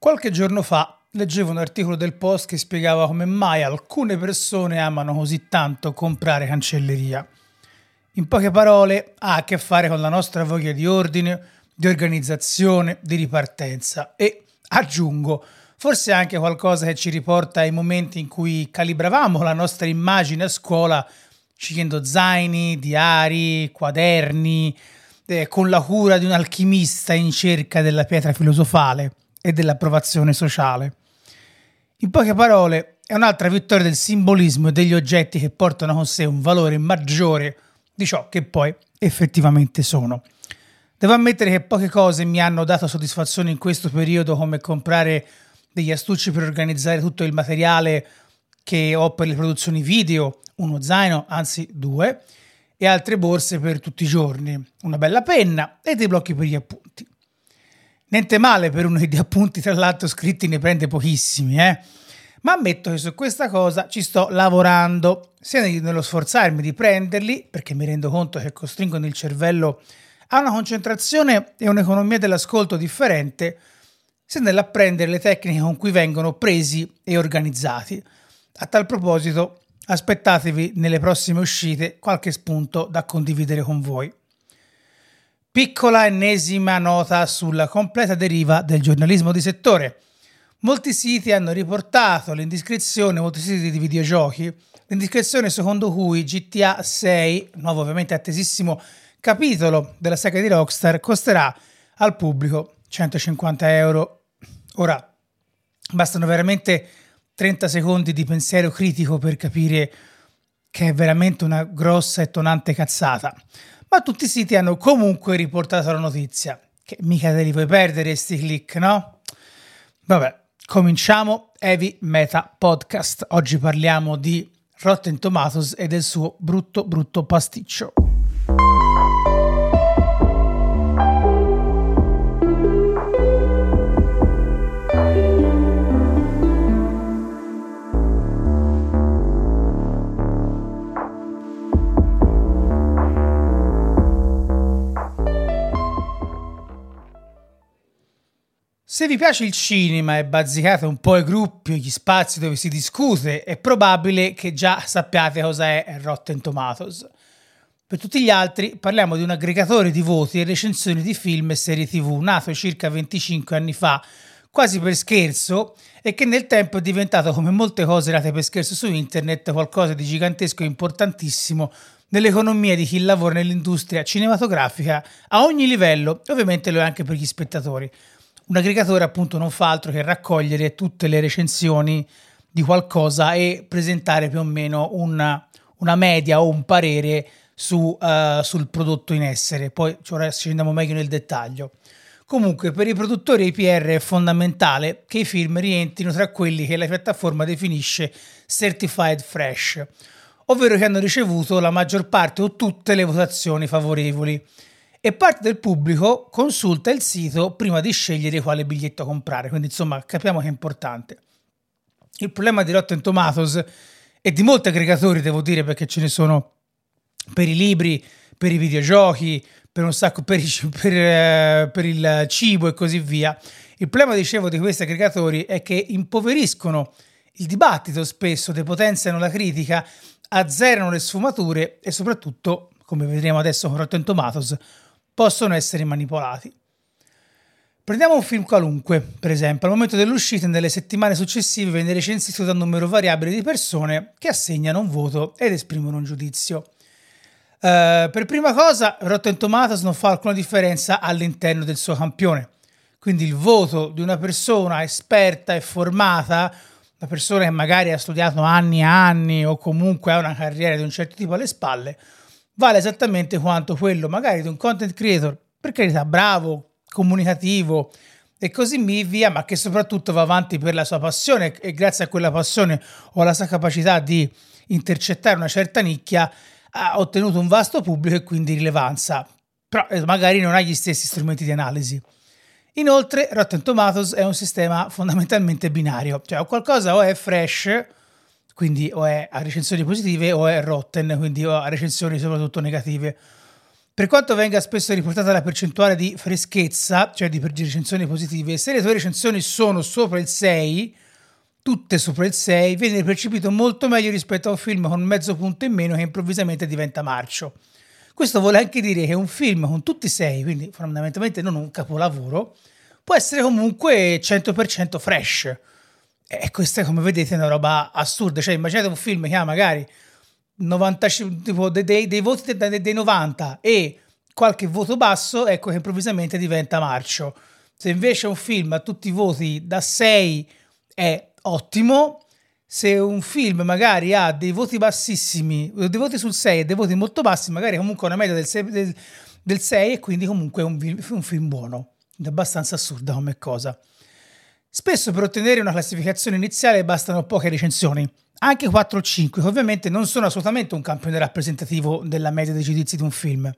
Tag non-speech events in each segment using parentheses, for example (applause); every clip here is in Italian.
Qualche giorno fa leggevo un articolo del Post che spiegava come mai alcune persone amano così tanto comprare cancelleria. In poche parole, ha a che fare con la nostra voglia di ordine, di organizzazione, di ripartenza e, aggiungo, forse anche qualcosa che ci riporta ai momenti in cui calibravamo la nostra immagine a scuola scegliendo zaini, diari, quaderni, eh, con la cura di un alchimista in cerca della pietra filosofale e dell'approvazione sociale. In poche parole, è un'altra vittoria del simbolismo e degli oggetti che portano con sé un valore maggiore di ciò che poi effettivamente sono. Devo ammettere che poche cose mi hanno dato soddisfazione in questo periodo, come comprare degli astucci per organizzare tutto il materiale che ho per le produzioni video, uno zaino, anzi due, e altre borse per tutti i giorni, una bella penna e dei blocchi per gli appunti. Niente male per uno che di appunti tra l'altro scritti ne prende pochissimi, eh? Ma ammetto che su questa cosa ci sto lavorando, sia nello sforzarmi di prenderli, perché mi rendo conto che costringono il cervello a una concentrazione e un'economia dell'ascolto differente, sia nell'apprendere le tecniche con cui vengono presi e organizzati. A tal proposito, aspettatevi nelle prossime uscite qualche spunto da condividere con voi. Piccola ennesima nota sulla completa deriva del giornalismo di settore. Molti siti hanno riportato l'indiscrezione, molti siti di videogiochi, l'indiscrezione secondo cui GTA 6, nuovo ovviamente attesissimo capitolo della saga di Rockstar, costerà al pubblico 150 euro. Ora, bastano veramente 30 secondi di pensiero critico per capire che è veramente una grossa e tonante cazzata ma tutti i siti hanno comunque riportato la notizia. Che mica te li puoi perdere sti click, no? Vabbè, cominciamo Heavy Meta Podcast. Oggi parliamo di Rotten Tomatoes e del suo brutto brutto pasticcio. Se vi piace il cinema e bazzicate un po' i gruppi o gli spazi dove si discute, è probabile che già sappiate cosa è Rotten Tomatoes. Per tutti gli altri parliamo di un aggregatore di voti e recensioni di film e serie tv nato circa 25 anni fa, quasi per scherzo, e che nel tempo è diventato, come molte cose nate per scherzo su internet, qualcosa di gigantesco e importantissimo nell'economia di chi lavora nell'industria cinematografica a ogni livello, ovviamente lo è anche per gli spettatori un aggregatore appunto non fa altro che raccogliere tutte le recensioni di qualcosa e presentare più o meno una, una media o un parere su, uh, sul prodotto in essere. Poi ci andiamo meglio nel dettaglio. Comunque, per i produttori IPR è fondamentale che i film rientrino tra quelli che la piattaforma definisce certified fresh, ovvero che hanno ricevuto la maggior parte o tutte le votazioni favorevoli e parte del pubblico consulta il sito prima di scegliere quale biglietto comprare, quindi insomma capiamo che è importante. Il problema di Rotten Tomatoes e di molti aggregatori, devo dire, perché ce ne sono per i libri, per i videogiochi, per un sacco, per, (laughs) per, eh, per il cibo e così via. Il problema, dicevo, di questi aggregatori è che impoveriscono il dibattito spesso, depotenziano la critica, azzerano le sfumature e soprattutto, come vedremo adesso con Rotten Tomatoes, possono essere manipolati. Prendiamo un film qualunque, per esempio, al momento dell'uscita e nelle settimane successive viene recensito da un numero variabile di persone che assegnano un voto ed esprimono un giudizio. Uh, per prima cosa, Rotten Tomatoes non fa alcuna differenza all'interno del suo campione. Quindi il voto di una persona esperta e formata, una persona che magari ha studiato anni e anni o comunque ha una carriera di un certo tipo alle spalle, vale esattamente quanto quello magari di un content creator, per carità, bravo, comunicativo e così via, ma che soprattutto va avanti per la sua passione e grazie a quella passione o alla sua capacità di intercettare una certa nicchia ha ottenuto un vasto pubblico e quindi rilevanza, però eh, magari non ha gli stessi strumenti di analisi. Inoltre, Rotten Tomatoes è un sistema fondamentalmente binario, cioè qualcosa o è fresh quindi o è a recensioni positive o è rotten, quindi o a recensioni soprattutto negative. Per quanto venga spesso riportata la percentuale di freschezza, cioè di recensioni positive, se le tue recensioni sono sopra il 6, tutte sopra il 6, viene percepito molto meglio rispetto a un film con mezzo punto in meno che improvvisamente diventa marcio. Questo vuole anche dire che un film con tutti 6, quindi fondamentalmente non un capolavoro, può essere comunque 100% fresh. E questa, come vedete, è una roba assurda. Cioè, immaginate un film che ha magari 95, tipo dei, dei, dei voti dei, dei 90 e qualche voto basso, ecco che improvvisamente diventa marcio. Se invece un film ha tutti i voti da 6 è ottimo, se un film magari ha dei voti bassissimi, dei voti sul 6 e dei voti molto bassi, magari comunque una media del 6, del, del 6 e quindi comunque è un, un film buono. È abbastanza assurda come cosa. Spesso per ottenere una classificazione iniziale bastano poche recensioni anche 4 o 5, che ovviamente non sono assolutamente un campione rappresentativo della media dei giudizi di un film.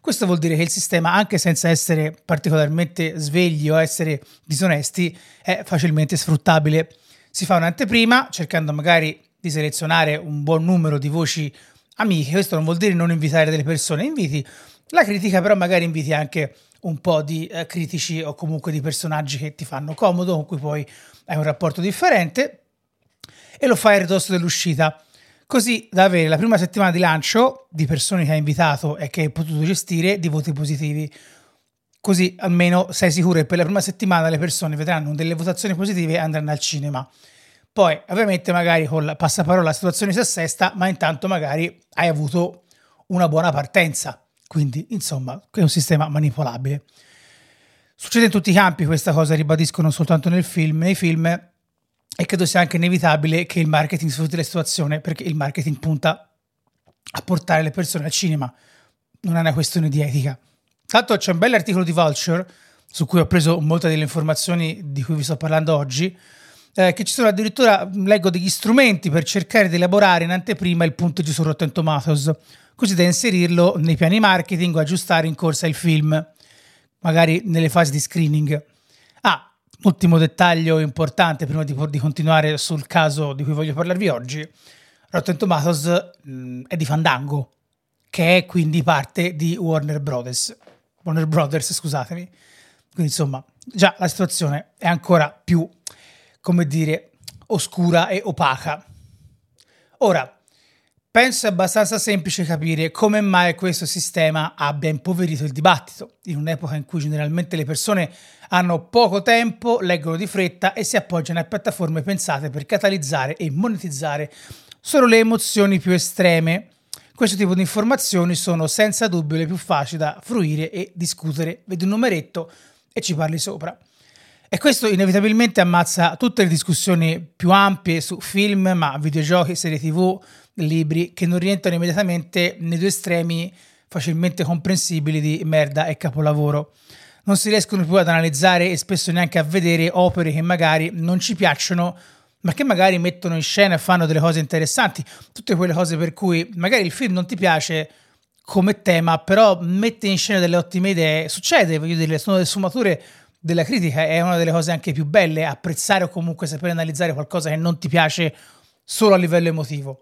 Questo vuol dire che il sistema, anche senza essere particolarmente svegli o essere disonesti, è facilmente sfruttabile. Si fa un'anteprima, cercando magari di selezionare un buon numero di voci amiche. Questo non vuol dire non invitare delle persone, inviti la critica, però magari inviti anche un po' di eh, critici o comunque di personaggi che ti fanno comodo, con cui poi hai un rapporto differente e lo fai a ridosso dell'uscita, così da avere la prima settimana di lancio di persone che hai invitato e che hai potuto gestire di voti positivi. Così almeno sei sicuro che per la prima settimana le persone vedranno delle votazioni positive e andranno al cinema. Poi, ovviamente, magari con il passaparola la situazione si assesta, ma intanto magari hai avuto una buona partenza. Quindi, insomma, è un sistema manipolabile. Succede in tutti i campi questa cosa, ribadisco non soltanto nel film. Nei film e credo sia anche inevitabile che il marketing sfrutti la situazione perché il marketing punta a portare le persone al cinema, non è una questione di etica. Tanto c'è un bell'articolo di Vulture su cui ho preso molte delle informazioni di cui vi sto parlando oggi, eh, che ci sono addirittura, leggo degli strumenti per cercare di elaborare in anteprima il punteggio su Rotten Tomatoes, così da inserirlo nei piani marketing o aggiustare in corsa il film, magari nelle fasi di screening. Ah, Ultimo dettaglio importante prima di, di, continuare sul caso di cui voglio parlarvi oggi. Rotten Tomatoes mh, è di Fandango, che è quindi parte di Warner Brothers. Warner Brothers, scusatemi. Quindi insomma, già la situazione è ancora più, come dire, oscura e opaca. Ora, Penso abbastanza semplice capire come mai questo sistema abbia impoverito il dibattito, in un'epoca in cui generalmente le persone hanno poco tempo, leggono di fretta e si appoggiano a piattaforme pensate per catalizzare e monetizzare solo le emozioni più estreme. Questo tipo di informazioni sono senza dubbio le più facili da fruire e discutere. Vedi un numeretto e ci parli sopra. E questo inevitabilmente ammazza tutte le discussioni più ampie su film, ma videogiochi, serie tv, libri che non rientrano immediatamente nei due estremi facilmente comprensibili di merda e capolavoro. Non si riescono più ad analizzare e spesso neanche a vedere opere che magari non ci piacciono, ma che magari mettono in scena e fanno delle cose interessanti. Tutte quelle cose per cui magari il film non ti piace come tema, però mette in scena delle ottime idee. Succede, voglio dire, sono le sfumature della critica, è una delle cose anche più belle, apprezzare o comunque sapere analizzare qualcosa che non ti piace solo a livello emotivo.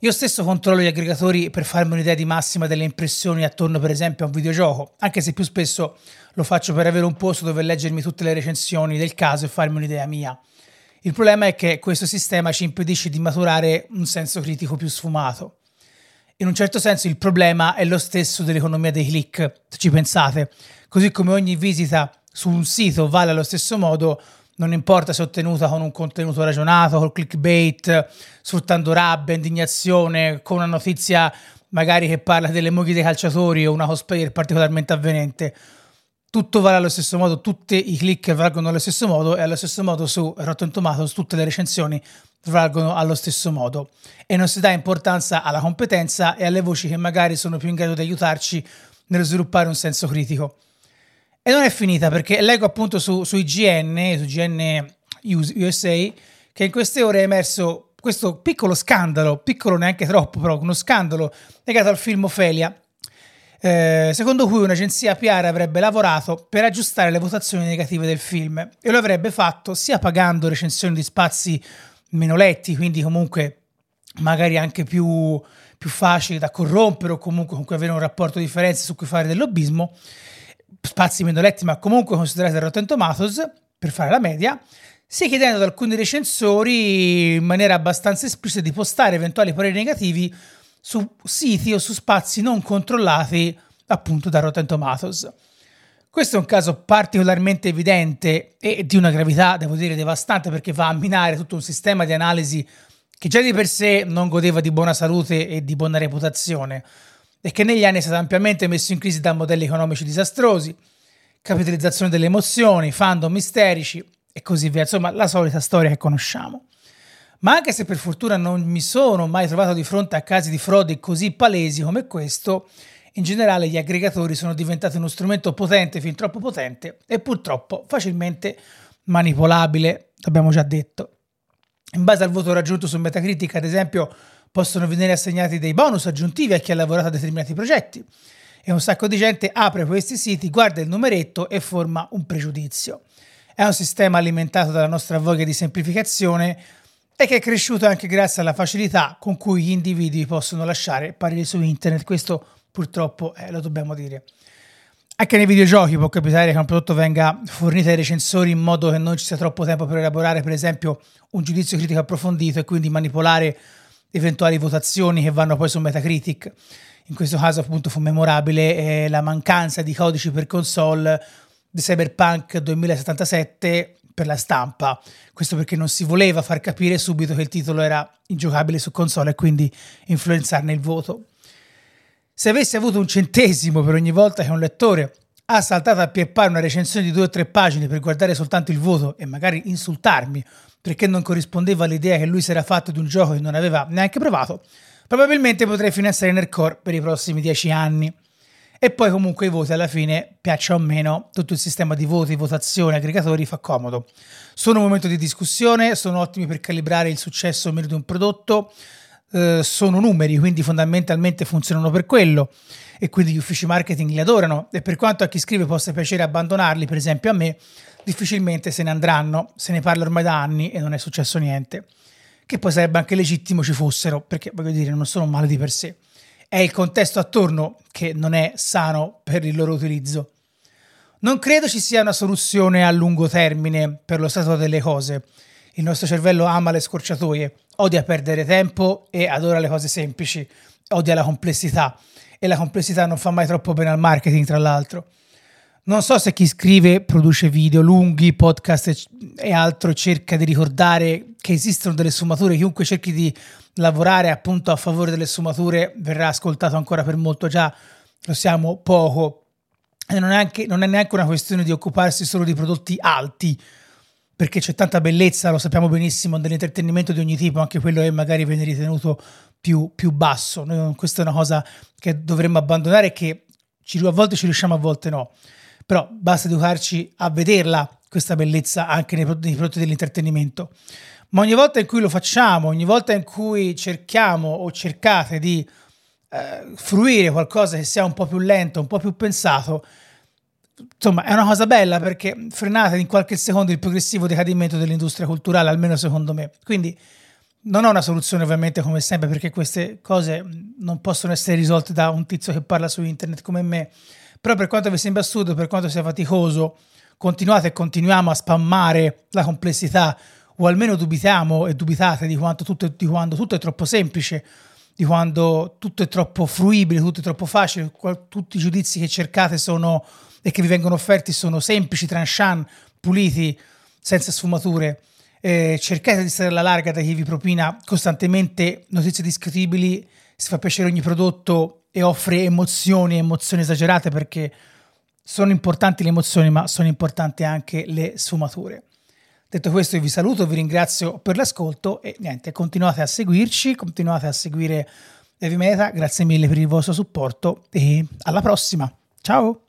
Io stesso controllo gli aggregatori per farmi un'idea di massima delle impressioni attorno per esempio a un videogioco, anche se più spesso lo faccio per avere un posto dove leggermi tutte le recensioni del caso e farmi un'idea mia. Il problema è che questo sistema ci impedisce di maturare un senso critico più sfumato. In un certo senso il problema è lo stesso dell'economia dei click, se ci pensate. Così come ogni visita su un sito vale allo stesso modo, non importa se ottenuta con un contenuto ragionato, col clickbait, sfruttando rabbia, indignazione, con una notizia magari che parla delle mogli dei calciatori o una cosplayer particolarmente avvenente. Tutto vale allo stesso modo, tutti i click valgono allo stesso modo e allo stesso modo su Rotten Tomatoes tutte le recensioni valgono allo stesso modo e non si dà importanza alla competenza e alle voci che magari sono più in grado di aiutarci nello sviluppare un senso critico. E non è finita perché leggo appunto su, su IGN, su IGN USA, che in queste ore è emerso questo piccolo scandalo, piccolo neanche troppo, però uno scandalo legato al film Ophelia, eh, secondo cui un'agenzia PR avrebbe lavorato per aggiustare le votazioni negative del film e lo avrebbe fatto sia pagando recensioni di spazi meno letti, quindi comunque magari anche più, più facili da corrompere o comunque con cui avere un rapporto differenza su cui fare del lobbismo, spazi meno letti ma comunque considerati da Rotten Tomatoes, per fare la media, si chiedendo ad alcuni recensori in maniera abbastanza esplicita di postare eventuali pareri negativi su siti o su spazi non controllati appunto da Rotten Tomatoes. Questo è un caso particolarmente evidente e di una gravità, devo dire, devastante perché va a minare tutto un sistema di analisi che già di per sé non godeva di buona salute e di buona reputazione e che negli anni è stato ampiamente messo in crisi da modelli economici disastrosi, capitalizzazione delle emozioni, fandom misterici e così via, insomma la solita storia che conosciamo. Ma anche se per fortuna non mi sono mai trovato di fronte a casi di frodi così palesi come questo, in generale gli aggregatori sono diventati uno strumento potente, fin troppo potente e purtroppo facilmente manipolabile, l'abbiamo già detto. In base al voto raggiunto su Metacritic, ad esempio, possono venire assegnati dei bonus aggiuntivi a chi ha lavorato a determinati progetti. E un sacco di gente apre questi siti, guarda il numeretto e forma un pregiudizio. È un sistema alimentato dalla nostra voglia di semplificazione e che è cresciuto anche grazie alla facilità con cui gli individui possono lasciare pareri su internet. Questo purtroppo eh, lo dobbiamo dire. Anche nei videogiochi può capitare che un prodotto venga fornito ai recensori in modo che non ci sia troppo tempo per elaborare, per esempio, un giudizio critico approfondito e quindi manipolare eventuali votazioni che vanno poi su Metacritic. In questo caso, appunto, fu memorabile eh, la mancanza di codici per console di Cyberpunk 2077 per la stampa. Questo perché non si voleva far capire subito che il titolo era ingiocabile su console e quindi influenzarne il voto. Se avessi avuto un centesimo per ogni volta che un lettore ha saltato a pie pari una recensione di due o tre pagine per guardare soltanto il voto e magari insultarmi perché non corrispondeva all'idea che lui si era fatto di un gioco che non aveva neanche provato, probabilmente potrei finanziare Nerdcore per i prossimi dieci anni. E poi comunque i voti alla fine, piaccia o meno, tutto il sistema di voti, votazioni, aggregatori fa comodo. Sono un momento di discussione, sono ottimi per calibrare il successo o meno di un prodotto, eh, sono numeri, quindi fondamentalmente funzionano per quello e quindi gli uffici marketing li adorano e per quanto a chi scrive possa piacere abbandonarli, per esempio a me, difficilmente se ne andranno, se ne parla ormai da anni e non è successo niente. Che poi sarebbe anche legittimo ci fossero, perché voglio dire, non sono male di per sé. È il contesto attorno che non è sano per il loro utilizzo. Non credo ci sia una soluzione a lungo termine per lo stato delle cose. Il nostro cervello ama le scorciatoie odia perdere tempo e adora le cose semplici, odia la complessità e la complessità non fa mai troppo bene al marketing, tra l'altro. Non so se chi scrive, produce video lunghi, podcast e altro cerca di ricordare che esistono delle sfumature, chiunque cerchi di lavorare appunto a favore delle sfumature verrà ascoltato ancora per molto, già lo siamo poco. E non è, anche, non è neanche una questione di occuparsi solo di prodotti alti, perché c'è tanta bellezza, lo sappiamo benissimo, nell'intrattenimento di ogni tipo, anche quello che magari viene ritenuto più, più basso. Noi, questa è una cosa che dovremmo abbandonare e che ci, a volte ci riusciamo, a volte no. Però basta educarci a vederla, questa bellezza, anche nei, nei prodotti dell'intrattenimento. Ma ogni volta in cui lo facciamo, ogni volta in cui cerchiamo o cercate di eh, fruire qualcosa che sia un po' più lento, un po' più pensato, insomma, è una cosa bella perché frenate in qualche secondo il progressivo decadimento dell'industria culturale, almeno secondo me. Quindi non ho una soluzione ovviamente come sempre perché queste cose non possono essere risolte da un tizio che parla su internet come me, però per quanto vi sembra assurdo, per quanto sia faticoso, continuate e continuiamo a spammare la complessità o almeno dubitiamo e dubitate di, quanto tutto, di quando tutto è troppo semplice, di quando tutto è troppo fruibile, tutto è troppo facile, tutti i giudizi che cercate sono e che vi vengono offerti sono semplici, tranchant, puliti, senza sfumature. Eh, cercate di stare alla larga da chi vi propina costantemente notizie discutibili, si fa piacere ogni prodotto e offre emozioni, emozioni esagerate perché sono importanti le emozioni, ma sono importanti anche le sfumature. Detto questo, vi saluto, vi ringrazio per l'ascolto e niente, continuate a seguirci, continuate a seguire Heavy Meta, grazie mille per il vostro supporto e alla prossima. Ciao!